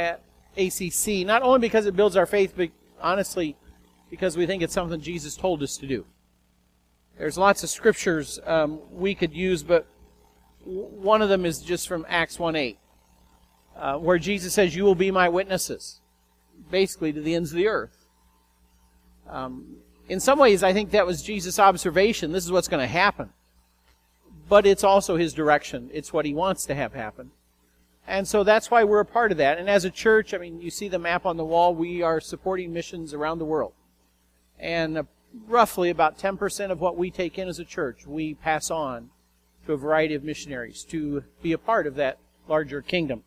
at ACC, not only because it builds our faith, but honestly, because we think it's something Jesus told us to do. There's lots of scriptures um, we could use, but one of them is just from Acts 1 8, uh, where Jesus says, You will be my witnesses, basically to the ends of the earth. Um, in some ways, I think that was Jesus' observation. This is what's going to happen. But it's also his direction, it's what he wants to have happen. And so that's why we're a part of that. And as a church, I mean, you see the map on the wall, we are supporting missions around the world. And uh, roughly about 10% of what we take in as a church, we pass on to a variety of missionaries to be a part of that larger kingdom.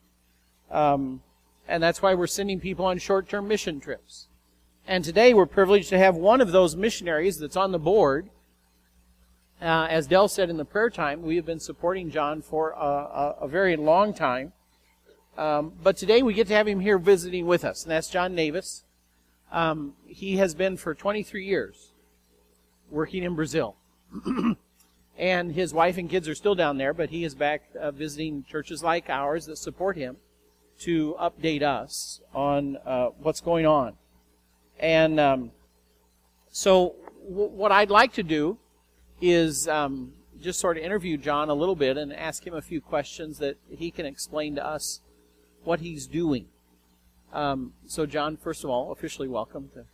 Um, and that's why we're sending people on short term mission trips. And today we're privileged to have one of those missionaries that's on the board. Uh, as Dell said in the prayer time, we have been supporting John for a, a, a very long time. Um, but today we get to have him here visiting with us, and that's John Navis. Um, he has been for 23 years working in Brazil. and his wife and kids are still down there, but he is back uh, visiting churches like ours that support him to update us on uh, what's going on. And um, so, w- what I'd like to do is um, just sort of interview John a little bit and ask him a few questions that he can explain to us what he's doing. Um, so, John, first of all, officially welcome to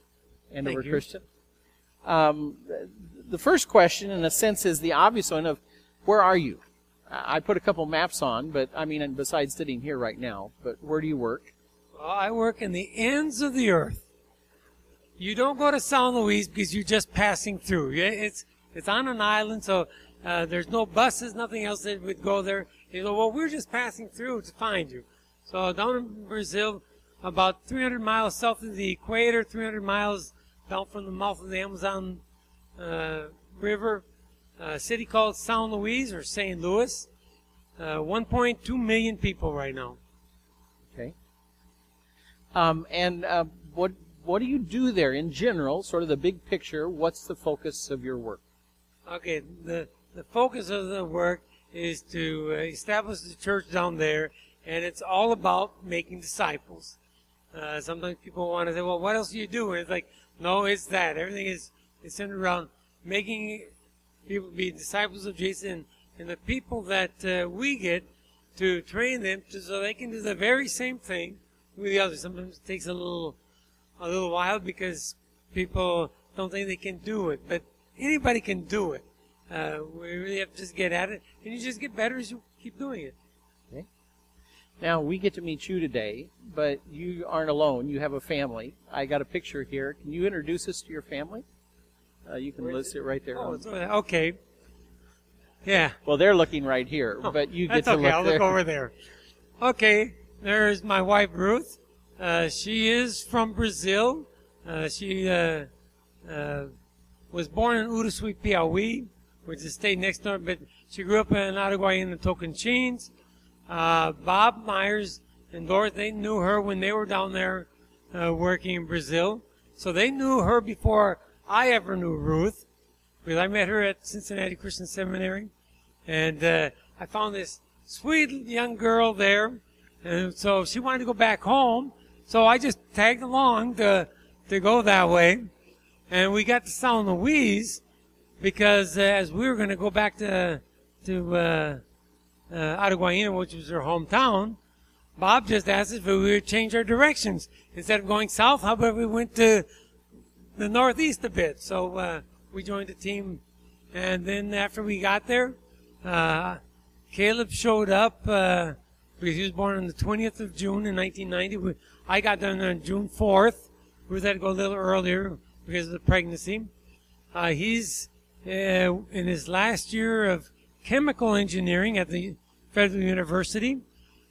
Andover Christian. Um, the first question, in a sense, is the obvious one of where are you? I put a couple maps on, but I mean, besides sitting here right now, but where do you work? Well, I work in the ends of the earth. You don't go to San Luis because you're just passing through. It's it's on an island, so uh, there's no buses, nothing else that would go there. You know, well, we're just passing through to find you. So down in Brazil, about 300 miles south of the equator, 300 miles down from the mouth of the Amazon uh, River, a city called San Luis or St. Louis. Uh, 1.2 million people right now. Okay. Um, and uh, what what do you do there in general? Sort of the big picture. What's the focus of your work? Okay, the the focus of the work is to establish the church down there, and it's all about making disciples. Uh, sometimes people want to say, "Well, what else do you do?" And it's like, no, it's that. Everything is is centered around making people be disciples of Jesus, and, and the people that uh, we get to train them to, so they can do the very same thing with the others. Sometimes it takes a little a little while because people don't think they can do it, but anybody can do it. Uh, we really have to just get at it, and you just get better as you keep doing it. Now we get to meet you today, but you aren't alone. You have a family. I got a picture here. Can you introduce us to your family? Uh, you can list it? it right there. Oh, it's, okay. Yeah. Well, they're looking right here, oh, but you get to look okay. look I'll there. look over there. Okay. There's my wife Ruth. Uh, she is from Brazil. Uh, she uh, uh, was born in Uruçuí, Piauí, which is a state next door, but she grew up in Araguaína, Tocantins. Uh, Bob Myers and Doris, they knew her when they were down there uh, working in Brazil. So they knew her before I ever knew Ruth, because I met her at Cincinnati Christian Seminary. And I found this sweet young girl there. And so she wanted to go back home. So I just tagged along to, to go that way. And we got to San Luis because uh, as we were going to go back to, to, uh, Araguaína, which was her hometown, Bob just asked us if we would change our directions. Instead of going south, how about we went to the northeast a bit? So, uh, we joined the team. And then after we got there, uh, Caleb showed up, uh, because he was born on the 20th of June in 1990. We, I got down there on June 4th. Ruth had to go a little earlier because of the pregnancy. Uh, he's uh, in his last year of chemical engineering at the Federal University.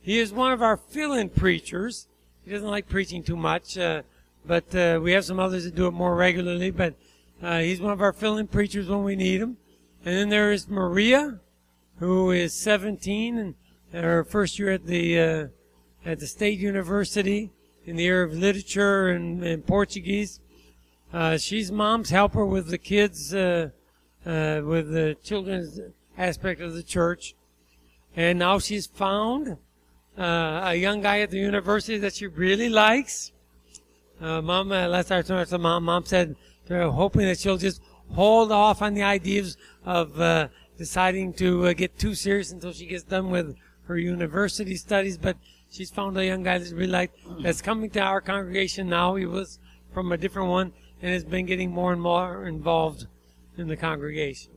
He is one of our fill-in preachers. He doesn't like preaching too much, uh, but uh, we have some others that do it more regularly. But uh, he's one of our fill-in preachers when we need him. And then there is Maria, who is 17 and her first year at the uh, at the State University in the area of literature and, and Portuguese. Uh, she's mom's helper with the kids, uh, uh, with the children's aspect of the church. And now she's found uh, a young guy at the university that she really likes. Uh, mom, uh, last I talked to mom, mom said they're hoping that she'll just hold off on the ideas of uh, deciding to uh, get too serious until she gets done with her university studies. But she's found a young guy that she really like that's coming to our congregation now. He was from a different one and has been getting more and more involved in the congregation.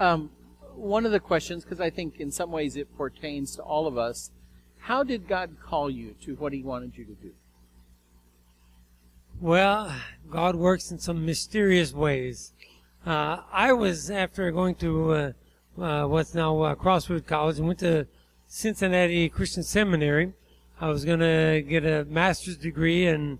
Um, one of the questions, because I think in some ways it pertains to all of us, how did God call you to what He wanted you to do? Well, God works in some mysterious ways. Uh, I was, after going to uh, uh, what's now uh, Crossroad College, and went to Cincinnati Christian Seminary. I was going to get a master's degree in,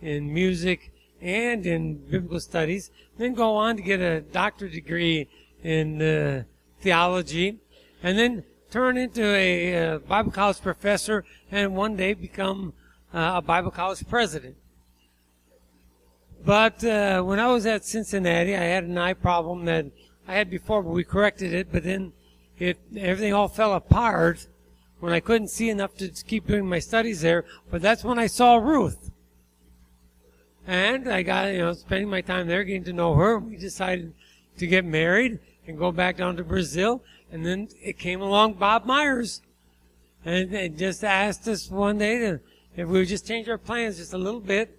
in music and in biblical studies, then go on to get a doctorate degree in uh, theology, and then turn into a, uh, Bible college professor, and one day become uh, a Bible college president. But uh, when I was at Cincinnati, I had an eye problem that I had before, but we corrected it. But then it everything all fell apart when I couldn't see enough to keep doing my studies there. But that's when I saw Ruth, and I got you know spending my time there, getting to know her. We decided to get married and go back down to Brazil. And then it came along Bob Myers, and they just asked us one day to, if we would just change our plans just a little bit.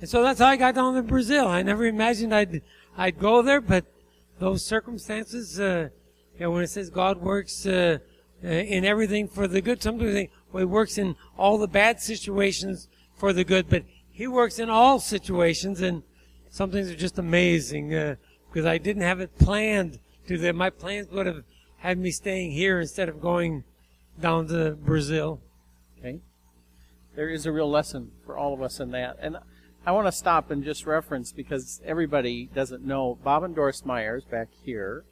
And so that's how I got down to Brazil. I never imagined I'd I'd go there, but those circumstances, uh, you know, when it says God works uh, uh, in everything for the good, some people think, well, He works in all the bad situations for the good, but He works in all situations, and some things are just amazing because I didn't have it planned to that. My plans would have had me staying here instead of going down to Brazil. Okay. There is a real lesson for all of us in that. And I want to stop and just reference because everybody doesn't know Bob and Doris Myers back here.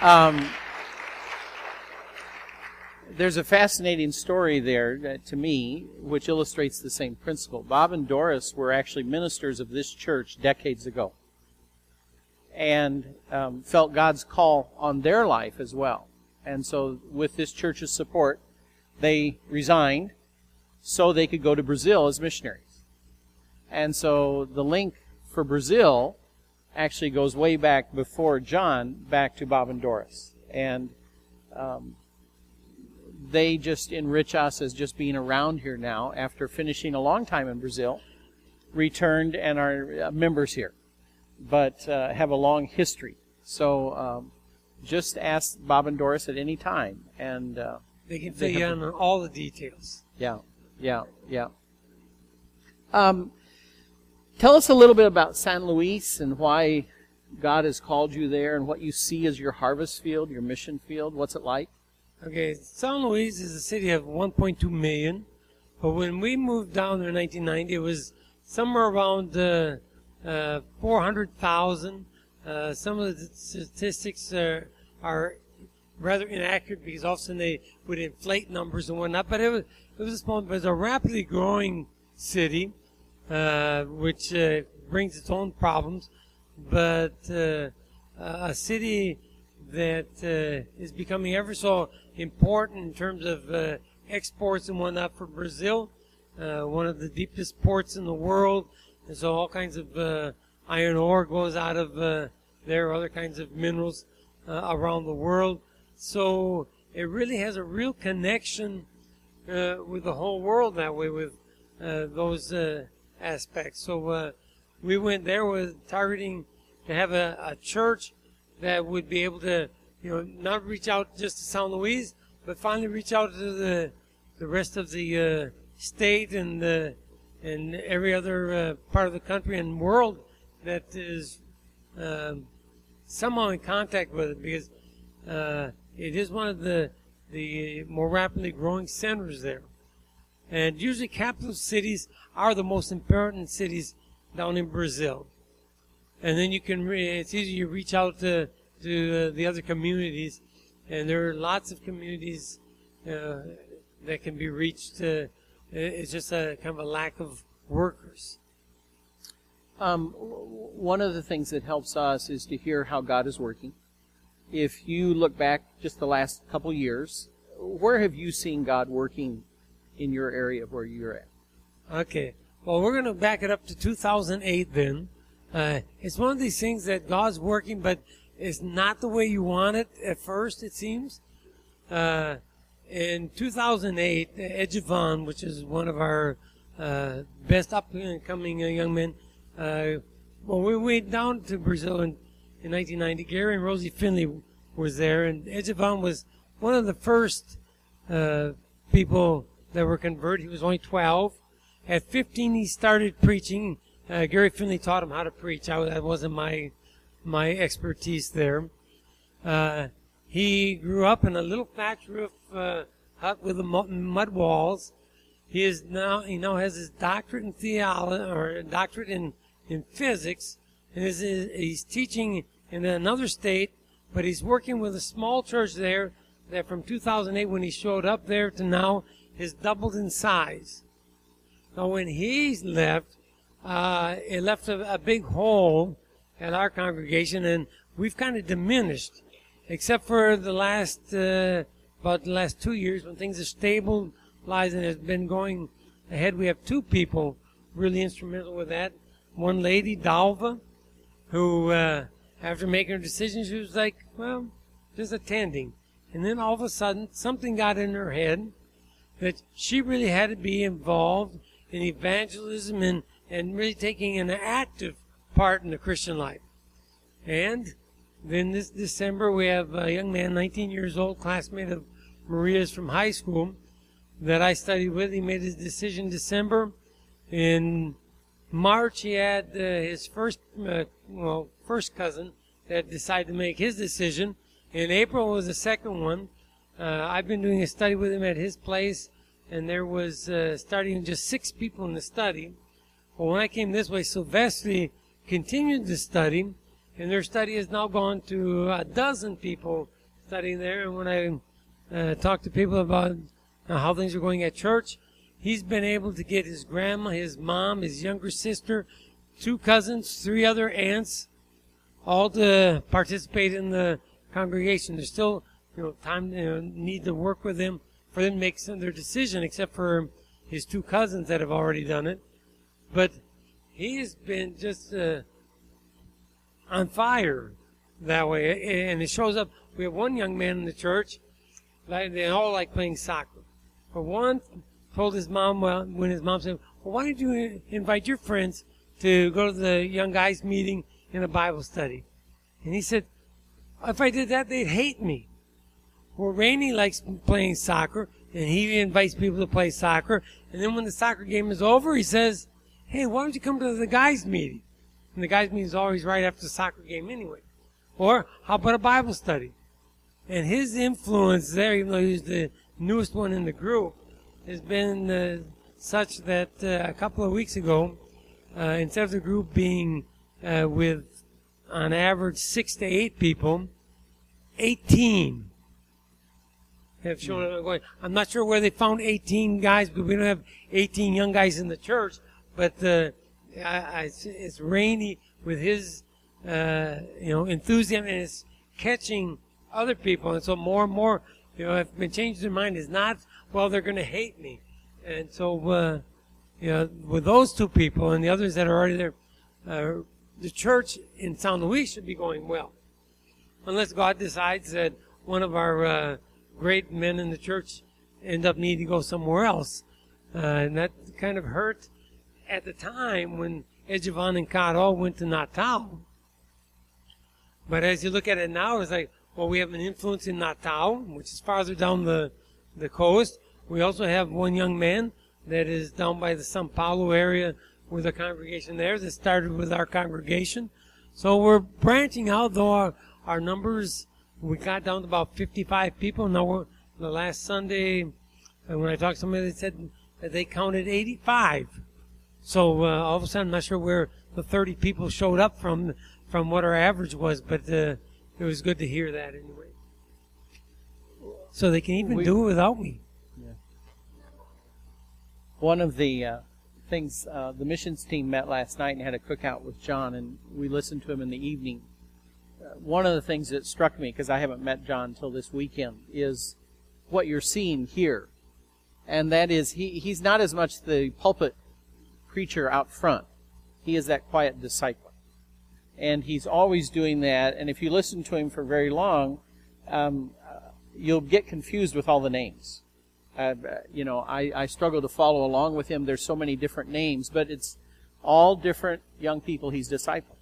Um, there's a fascinating story there to me which illustrates the same principle. Bob and Doris were actually ministers of this church decades ago and um, felt God's call on their life as well. And so, with this church's support, they resigned so they could go to Brazil as missionaries. And so, the link for Brazil actually goes way back before John, back to Bob and Doris. And um, they just enrich us as just being around here now after finishing a long time in Brazil, returned and are uh, members here but uh, have a long history. So um, just ask Bob and Doris at any time, and uh, they can fill you in on all the details. Yeah, yeah, yeah. Um, tell us a little bit about San Luis and why God has called you there, and what you see as your harvest field, your mission field. What's it like? Okay, San Luis is a city of 1.2 million, but when we moved down there in 1990, it was somewhere around. Uh, uh, 400,000. Uh, some of the statistics are, are rather inaccurate because often they would inflate numbers and whatnot. But it was it was a small, but it's a rapidly growing city, uh, which uh, brings its own problems. But uh, a city that uh, is becoming ever so important in terms of uh, exports and whatnot for Brazil. one of the deepest ports in the world. And so all kinds of uh, iron ore goes out of uh, there, other kinds of minerals uh, around the world. So it really has a real connection uh, with the whole world that way, with uh, those uh, aspects. So we went there with targeting to have a, a, church that would be able to, you know, not reach out just to San Luis, but finally reach out to the the rest of the state and the and every other uh, part of the country and world that is um, somehow in contact with it because uh, it is one of the the more rapidly growing centers there. And usually capital cities are the most important cities down in Brazil. And then you can, re- it's easy to reach out to, to uh, the other communities. And there are lots of communities uh, that can be reached uh, it's just a kind of a lack of workers. Um, one of the things that helps us is to hear how God is working. if you look back just the last couple years, where have you seen God working in your area of where you're at? Okay. Well, we're going to back it up to 2008 then. Uh, it's one of these things that God's working, but it's not the way you want it at first, it seems. Uh, in 2008, Ed Javon, which is one of our uh, best up and coming uh, young men, uh, well, we went down to Brazil in, in 1990. Gary and Rosie Finley was there, and Ed Javon was one of the first uh, people that were converted. He was only 12. At 15, he started preaching. Uh, Gary Finley taught him how to preach. I, that wasn't my my expertise there. Uh, he grew up in a little thatch roof uh, hut with mud walls. He is now he now has his doctorate in theology or doctorate in in physics, and is, he's teaching in another state, but he's working with a small church there that from 2008 when he showed up there to now has doubled in size. Now when he left, uh, it left a, a big hole at our congregation, and we've kind of diminished, except for the last uh, about the last two years when things have stabilized and has been going ahead. We have two people really instrumental with that. One lady, Dalva, who uh, after making her decision, she was like, "Well, just attending," and then all of a sudden, something got in her head that she really had to be involved in evangelism and, and really taking an active part in the Christian life. And then this December, we have a young man, 19 years old, classmate of Maria's from high school, that I studied with. He made his decision December. In March, he had uh, his first, uh, well, first cousin that decided to make his decision. In April was the second one. Uh, I've been doing a study with him at his place, and there was uh, starting just six people in the study. Well, when I came this way, Sylvester continued the study, and their study has now gone to a dozen people studying there. And when I uh, talk to people about uh, how things are going at church, he's been able to get his grandma, his mom, his younger sister, two cousins, three other aunts, all to participate in the congregation. There's still, you know, time, you know, need to work with them for them to make some, their decision, except for his two cousins that have already done it. But he's been just uh, on fire that way, and it shows up. We have one young man in the church, like, they all like playing soccer. But one told his mom, well, when his mom said, well, why don't you invite your friends to go to the young guys meeting in a Bible study? And he said, if I did that, they'd hate me. Well, Rainey likes playing soccer, and he invites people to play soccer. And then when the soccer game is over, he says, hey, why don't you come to the guys' meeting? And the guys' meeting is always right after the soccer game anyway. Or how about a Bible study? And his influence there, even though he's the newest one in the group, has been uh, such that uh, a couple of weeks ago, uh, instead of the group being uh, with on average six to eight people, 18 have shown up. I'm not sure where they found 18 guys, but we don't have 18 young guys in the church. But uh, I, I, it's Rainey with his uh, you know enthusiasm and it's catching other people, and so more and more you know have been changed their mind. Is not well, they're going to hate me, and so uh, you know with those two people and the others that are already there, uh, the church in San Luis should be going well, unless God decides that one of our uh, great men in the church end up needing to go somewhere else. Uh, and that kind of hurt at the time when Ejivan and Caro went to Natal. But as you look at it now, it's like, well, we have an influence in Natal, which is farther down the, the coast. We also have one young man that is down by the Sao Paulo area with a congregation there that started with our congregation. So we're branching out, though our, our numbers we got down to about 55 people. Now, the last Sunday, uh, when I talked to somebody, they said that they counted 85. So uh, all of a sudden, I'm not sure where the 30 people showed up from, from what our average was, but uh, it was good to hear that anyway. So they can even we, do it without me. Yeah. One of the uh, things, uh, the missions team met last night and had a cookout with John, and we listened to him in the evening one of the things that struck me, because I haven't met John until this weekend, is what you're seeing here. And that is, he, he's not as much the pulpit preacher out front. He is that quiet disciple. And he's always doing that. And if you listen to him for very long, um, you'll get confused with all the names. Uh, you know, I, I struggle to follow along with him. There's so many different names, but it's all different young people he's discipling.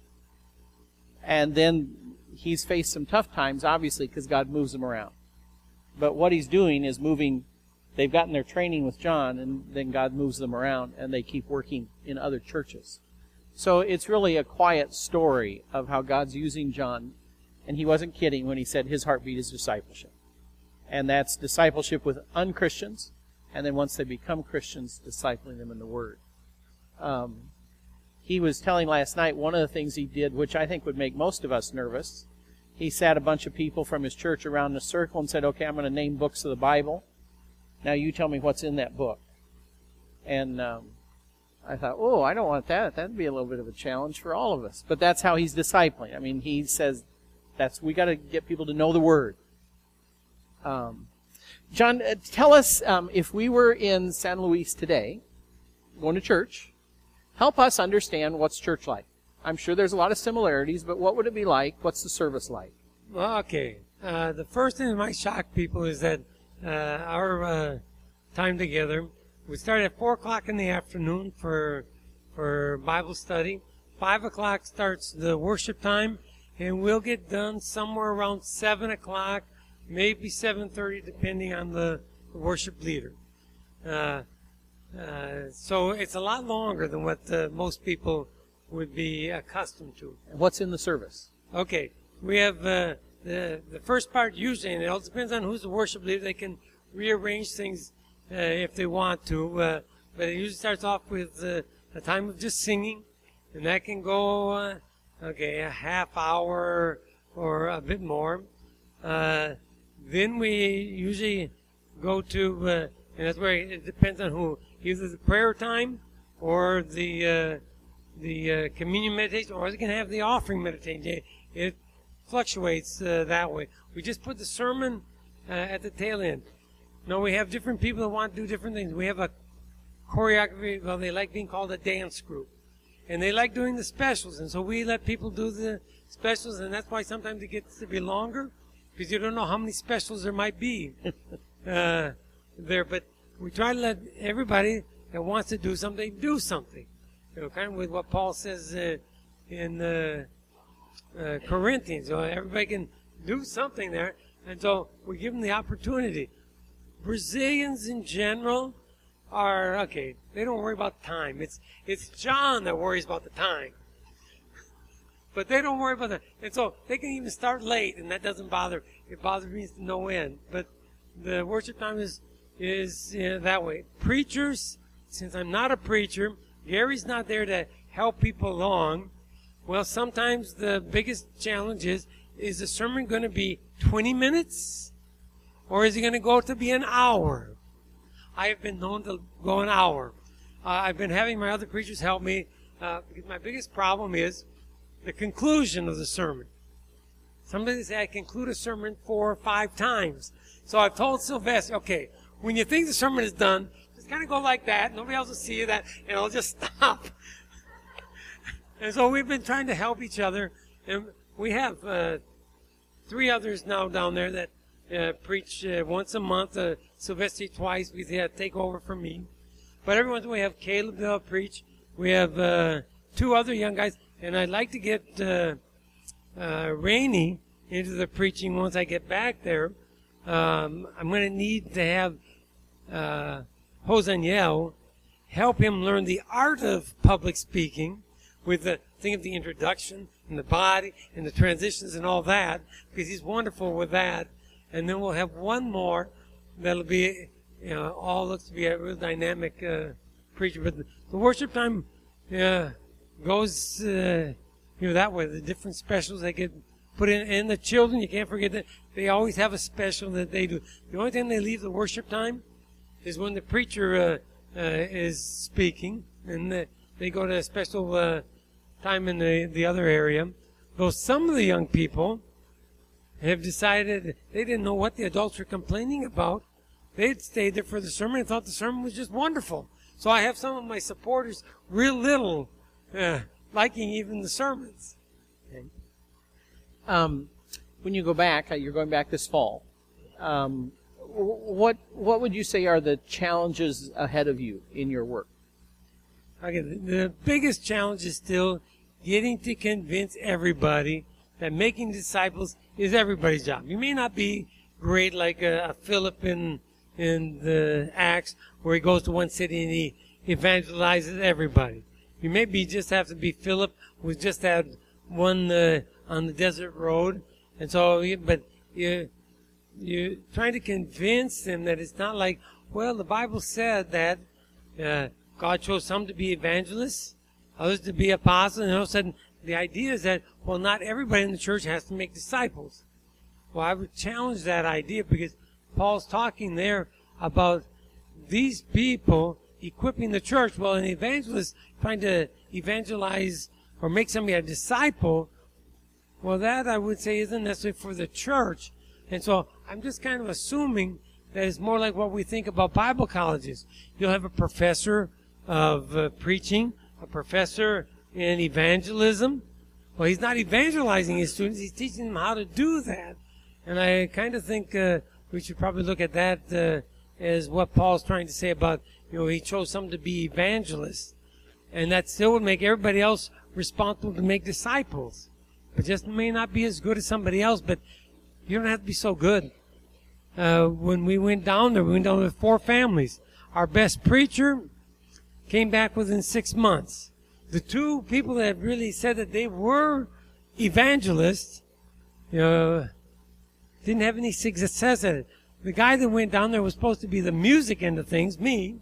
And then he's faced some tough times, obviously, because God moves him around. But what he's doing is moving, they've gotten their training with John, and then God moves them around, and they keep working in other churches. So it's really a quiet story of how God's using John, and he wasn't kidding when he said his heartbeat is discipleship and that's discipleship with unchristians, and then once they become Christians, discipling them in the Word. Um, he was telling last night one of the things he did, which I think would make most of us nervous. He sat a bunch of people from his church around in a circle and said, "Okay, I'm going to name books of the Bible. Now you tell me what's in that book." And um, I thought, "Oh, I don't want that. That'd be a little bit of a challenge for all of us." But that's how he's discipling. I mean, he says, "That's we got to get people to know the Word." Um, John, uh, tell us um, if we were in San Luis today, going to church, help us understand what's church like. I'm sure there's a lot of similarities, but what would it be like? What's the service like? Okay. Uh, the first thing that might shock people is that our uh, time together, we start at 4 o'clock in the afternoon for, for Bible study. 5 o'clock starts the worship time, and we'll get done somewhere around 7 o'clock maybe 7.30 depending on the worship leader. Uh, uh, so it's a lot longer than what uh, most people would be accustomed to. What's in the service? Okay, we have uh, the the first part usually, and it all depends on who's the worship leader. They can rearrange things uh, if they want to, uh, but it usually starts off with a time of just singing, and that can go okay a half hour or a bit more. Then we usually go to, uh, and that's where it depends on who, either the prayer time or the uh, the uh, communion meditation, or they can have the offering meditation. It, it fluctuates uh, that way. We just put the sermon uh, at the tail end. No, we have different people that want to do different things. We have a choreography. Well, they like being called a dance group, and they like doing the specials, and so we let people do the specials, and that's why sometimes it gets to be longer because you don't know how many specials there might be uh, there. But we try to let everybody that wants to do something do something. You know, kind of with what Paul says uh, in uh, Corinthians. So everybody can do something there, and so we give them the opportunity. Brazilians in general are okay. They don't worry about time. It's it's John that worries about the time. But they don't worry about that. And so they can even start late, and that doesn't bother. It bothers me to no end. But the worship time is is you know, that way. Preachers, since I'm not a preacher, Gary's not there to help people along. Well, sometimes the biggest challenge is: is the sermon going to be 20 minutes, or is it going to go to be an hour? I have been known to go an hour. Uh, I've been having my other preachers help me uh, because my biggest problem is the conclusion of the sermon. Somebody say I conclude a sermon four or five times. So I've told Sylvester, okay, when you think the sermon is done, just kind of go like that. Nobody else will see you that, and I'll just stop. And so we've been trying to help each other, and we have uh, three others now down there that uh, preach uh, once a month. Uh, Sylvester twice. We had take over for me, but every once we have Caleb that'll preach. We have uh, two other young guys and I'd like to get uh, uh, Rainey into the preaching once I get back there. Um, I'm going to need to have uh, Hosaniel help him learn the art of public speaking with the thing of the introduction and the body and the transitions and all that because he's wonderful with that. And then we'll have one more that'll be, you know, all looks to be a real dynamic uh, preacher. But the, worship time, yeah, goes, uh, you know, that way. The different specials they get put in. And the children, you can't forget that they always have a special that they do. The only time they leave the worship time is when the preacher uh, uh, is speaking, and the, they go to a special uh, time in the the other area. Though some of the young people have decided they didn't know what the adults were complaining about. They'd stayed there for the sermon and thought the sermon was just wonderful. So I have some of my supporters real little uh, liking even the sermons. Um, when you go back, uh, you're going back this fall. Um, what what would you say are the challenges ahead of you in your work? Okay, the, biggest challenge is still getting to convince everybody that making disciples is everybody's job. You may not be great like a, a Philip in in the Acts, where he goes to one city and he evangelizes everybody. You maybe just have to be Philip with just that one uh, on the desert road, and so. But you you trying to convince them that it's not like well, the Bible said that uh, God chose some to be evangelists, others to be apostles, and all of a sudden the idea is that well, not everybody in the church has to make disciples. Well, I would challenge that idea because Paul's talking there about these people equipping the church. Well, an evangelist trying to evangelize or make somebody a disciple, well, that I would say isn't necessarily for the church. And so I'm just kind of assuming that it's more like what we think about Bible colleges. You'll have a professor of uh, preaching, a professor in evangelism. Well, he's not evangelizing his students, he's teaching them how to do that. And I kind of think uh, we should probably look at that uh, as what Paul's trying to say about, you know, he chose some to be evangelists. And that still would make everybody else responsible to make disciples. But just may not be as good as somebody else, but you don't have to be so good. Uh, when we went down there, we went down with four families. Our best preacher came back within six months. The two people that really said that they were evangelists, you know, didn't have any success at it. The guy that went down there was supposed to be the music end of things, me,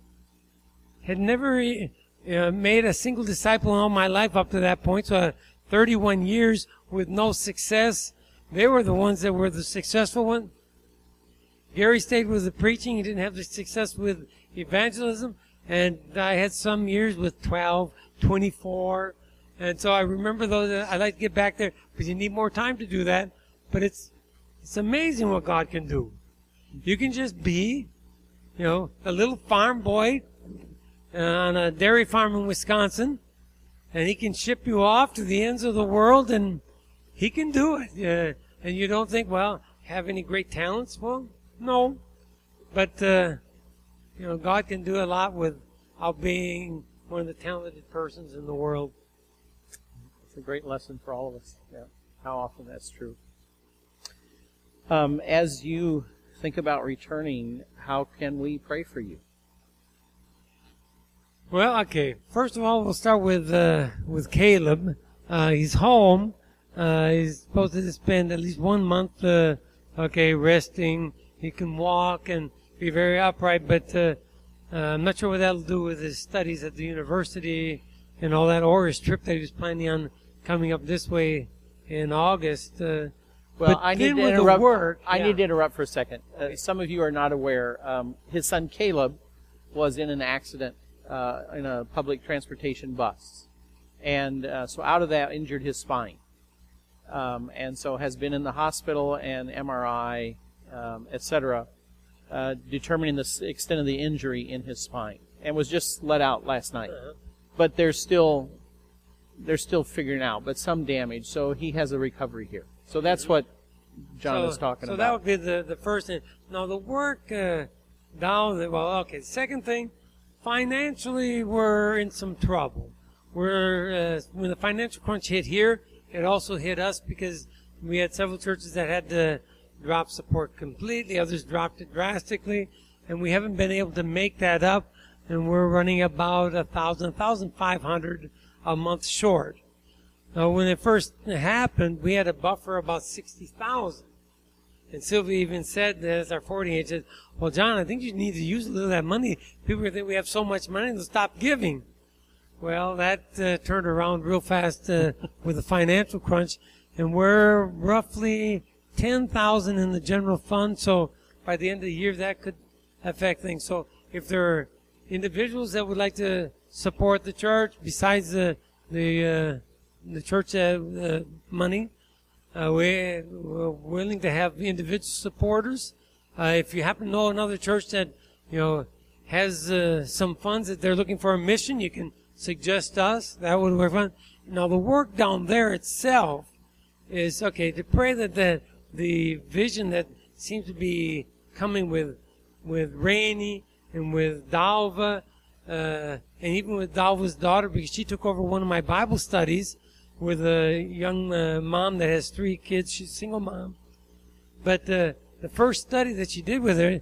had never uh, made a single disciple in all my life up to that point. So, uh, 31 years with no success. They were the ones that were the successful one. Gary stayed with the preaching. He didn't have the success with evangelism. And I had some years with 12, 24. And so I remember those. I like to get back there because you need more time to do that. But it's, it's amazing what God can do. You can just be, you know, a little farm boy on a dairy farm in Wisconsin and he can ship you off to the ends of the world and he can do it. Uh, and you don't think, well, have any great talents? Well, no. But, uh, you know, God can do a lot without being one of the talented persons in the world. It's a great lesson for all of us. Yeah, how often that's true. Um, as you think about returning, how can we pray for you? Well, okay. First of all, we'll start with uh, with Caleb. Uh, he's home. Uh, he's supposed to spend at least one month, uh, okay, resting. He can walk and be very upright, but uh, uh, I'm not sure what that'll do with his studies at the university and all that, or his trip that he was planning on coming up this way in August. Well, I need to interrupt. work, I yeah. need to interrupt for a second. Uh, some of you are not aware. Um, his son Caleb was in an accident uh, in a public transportation bus, and uh, so out of that injured his spine, um, and so has been in the hospital and MRI, um, etc., uh, determining the extent of the injury in his spine, and was just let out last night. But they're still they're still figuring out, but some damage. So he has a recovery here. So that's what John so, is talking so about. So that would be the, the first thing. Now the work uh, down. The, well, okay. Second thing, financially we're in some trouble. We're uh, when the financial crunch hit here, it also hit us because we had several churches that had to drop support completely. Others dropped it drastically, and we haven't been able to make that up. And we're running about a thousand, thousand five hundred a month short. Now, when it first happened, we had a buffer about 60,000. And Sylvia even said that as our 40 age, said, well, John, I think you need to use a little of that money. People think we have so much money, they'll stop giving. Well, that uh, turned around real fast uh, with the financial crunch. And we're roughly 10,000 in the general fund. So by the end of the year, that could affect things. So if there are individuals that would like to support the church besides the, the, uh, the church uh, uh, money. Uh, we, we're willing to have individual supporters. Uh, if you happen to know another church that you know has uh, some funds that they're looking for a mission, you can suggest us. That would work fun. Now the work down there itself is okay to pray that the the vision that seems to be coming with with Rainey and with Dalva, uh, and even with Dalva's daughter because she took over one of my Bible studies with a young uh, mom that has three kids. She's a single mom, but uh, the first study that she did with her,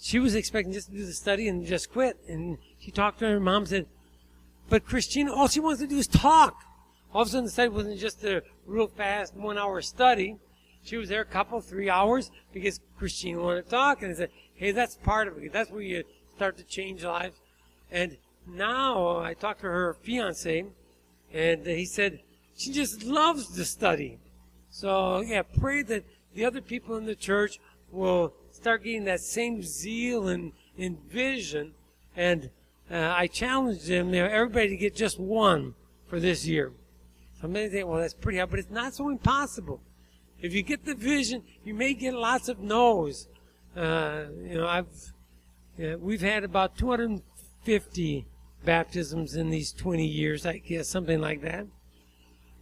she was expecting just to do the study and just quit. And she talked to her mom and said, "But Christina, all she wants to do is talk." All of a sudden, the study wasn't just a real fast one-hour study. She was there a couple, three hours because Christina wanted to talk, and I said, "Hey, that's part of it. That's where you start to change lives." And now I talked to her fiance, and he said she just loves to study. So yeah, pray that the other people in the church will start getting that same zeal and, and vision. And uh, I challenged them, you know, everybody to get just one for this year. Some may think, well, that's pretty hard, but it's not so impossible. If you get the vision, you may get lots of no's. Uh, you know, I've we've had about 250 baptisms in these 20 years, I guess, something like that.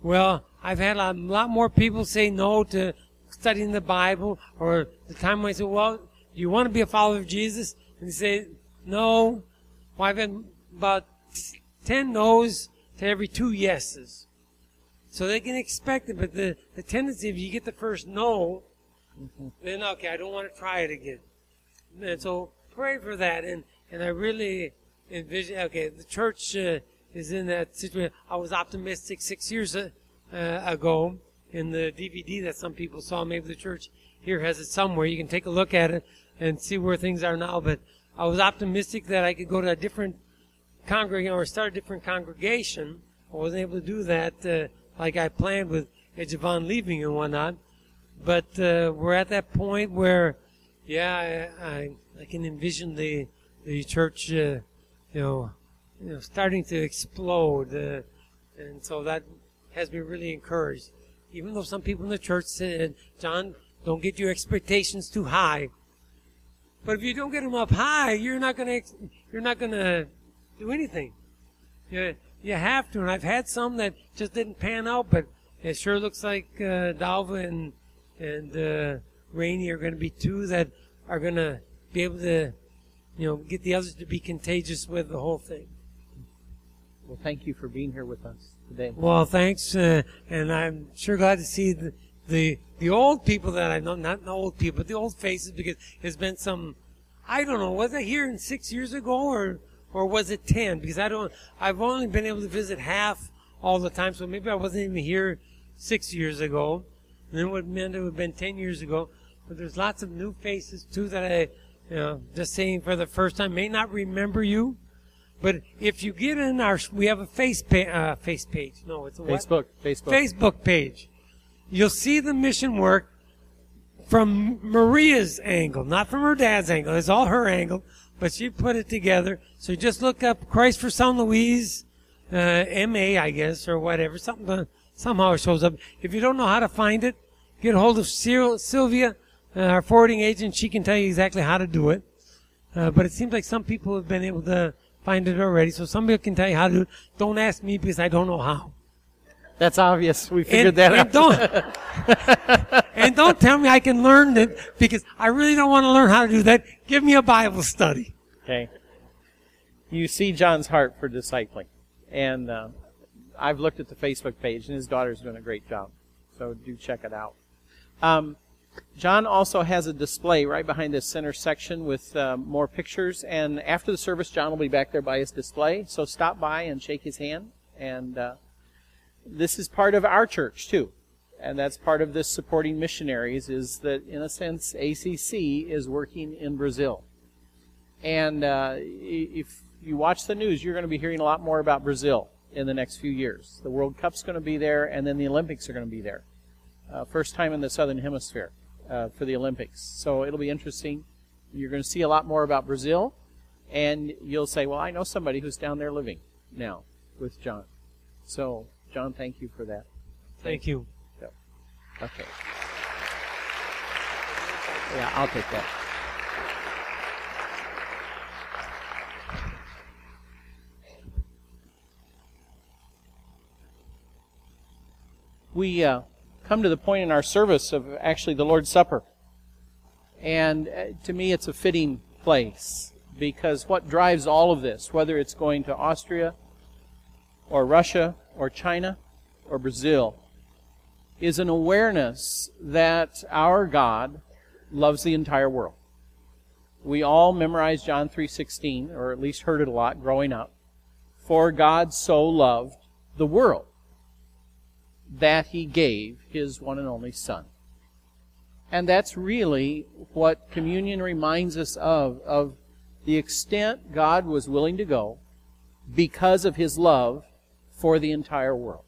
Well, I've had a lot more people say no to studying the Bible, or the time when I say, well, do you want to be a follower of Jesus? And they say, no. Well, I've had about 10 no's to every two yeses. So they can expect it, but the, the tendency, if you get the first no, then okay, I don't want to try it again. And so pray for that. And, and I really envision, okay, the church uh, is in that situation. I was optimistic six years uh, uh, ago in the DVD that some people saw. Maybe the church here has it somewhere. You can take a look at it and see where things are now. But I was optimistic that I could go to a different congregation or start a different congregation. I wasn't able to do that uh, like I planned with Javon leaving and whatnot. But uh, we're at that point where, yeah, I, I, I can envision the the church, uh, you know, you know, starting to explode, uh, and so that has me really encouraged even though some people in the church said, John, don't get your expectations too high. But if you don't get them up high, you're not gonna you're not gonna do anything. You have to, and I've had some that just didn't pan out, but it sure looks like uh, Dalva and and uh, Rainey are going to be two that are going to be able to, you know, get the others to be contagious with the whole thing. Well, thank you for being here with us today. Well, thanks, uh, and I'm sure glad to see the, the the old people that I know, not the old people, but the old faces, because there's been some, I don't know, was I here in six years ago or or was it ten? Because I don't, I've only been able to visit half all the time, so maybe I wasn't even here six years ago. And then what meant it would have been ten years ago. But there's lots of new faces too that I, you know, just saying for the first time may not remember you. But if you get in our, we have a face pa- uh, face page. No, it's a what? Facebook, Facebook. Facebook page. You'll see the mission work from Maria's angle, not from her dad's angle. It's all her angle, but she put it together. So just look up Christ for San Luis, uh, MA, I guess, or whatever. Something uh, somehow it shows up. If you don't know how to find it, get a hold of Cyril, Sylvia, uh, our forwarding agent. She can tell you exactly how to do it. Uh, but it seems like some people have been able to find it already. So somebody can tell you how to do it. Don't ask me because I don't know how. That's obvious. We figured And, that and out. don't, and don't tell me I can learn it because I really don't want to learn how to do that. Give me a Bible study. Okay. You see John's heart for discipling. And uh, I've looked at the Facebook page, and his daughter's doing a great job. So do check it out. Um, John also has a display right behind this center section with uh, more pictures. And after the service, John will be back there by his display. So stop by and shake his hand. And uh, this is part of our church, too. And that's part of this supporting missionaries, is that, in a sense, ACC is working in Brazil. And uh, if you watch the news, you're going to be hearing a lot more about Brazil in the next few years. The World Cup's going to be there, and then the Olympics are going to be there. Uh, first time in the Southern Hemisphere uh, for the Olympics. So it'll be interesting. You're going to see a lot more about Brazil, and you'll say, Well, I know somebody who's down there living now with John. So John, thank you for that. Thank you. Okay. Yeah, I'll take that. We uh, come to the point in our service of actually the Lord's Supper. And uh, to me, it's a fitting place because what drives all of this, whether it's going to Austria or Russia or China or Brazil, is an awareness that our God loves the entire world. We all memorized John 3:16 or at least heard it a lot growing up. For God so loved the world that he gave his one and only son. And that's really what communion reminds us of of the extent God was willing to go because of his love for the entire world.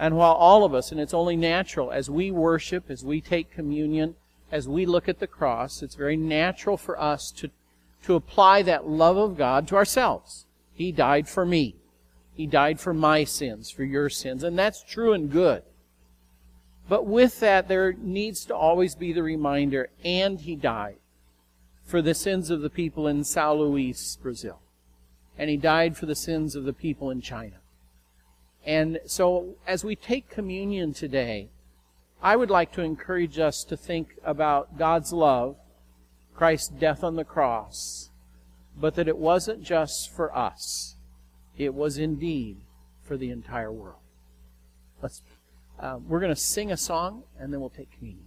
And while all of us, and it's only natural, as we worship, as we take communion, as we look at the cross, it's very natural for us to, to apply that love of God to ourselves. He died for me. He died for my sins, for your sins. And that's true and good. But with that, there needs to always be the reminder, and He died for the sins of the people in Sao Luis, Brazil. And He died for the sins of the people in China. And so, as we take communion today, I would like to encourage us to think about God's love, Christ's death on the cross, but that it wasn't just for us. It was indeed for the entire world. Let's, uh, we're going to sing a song and then we'll take communion.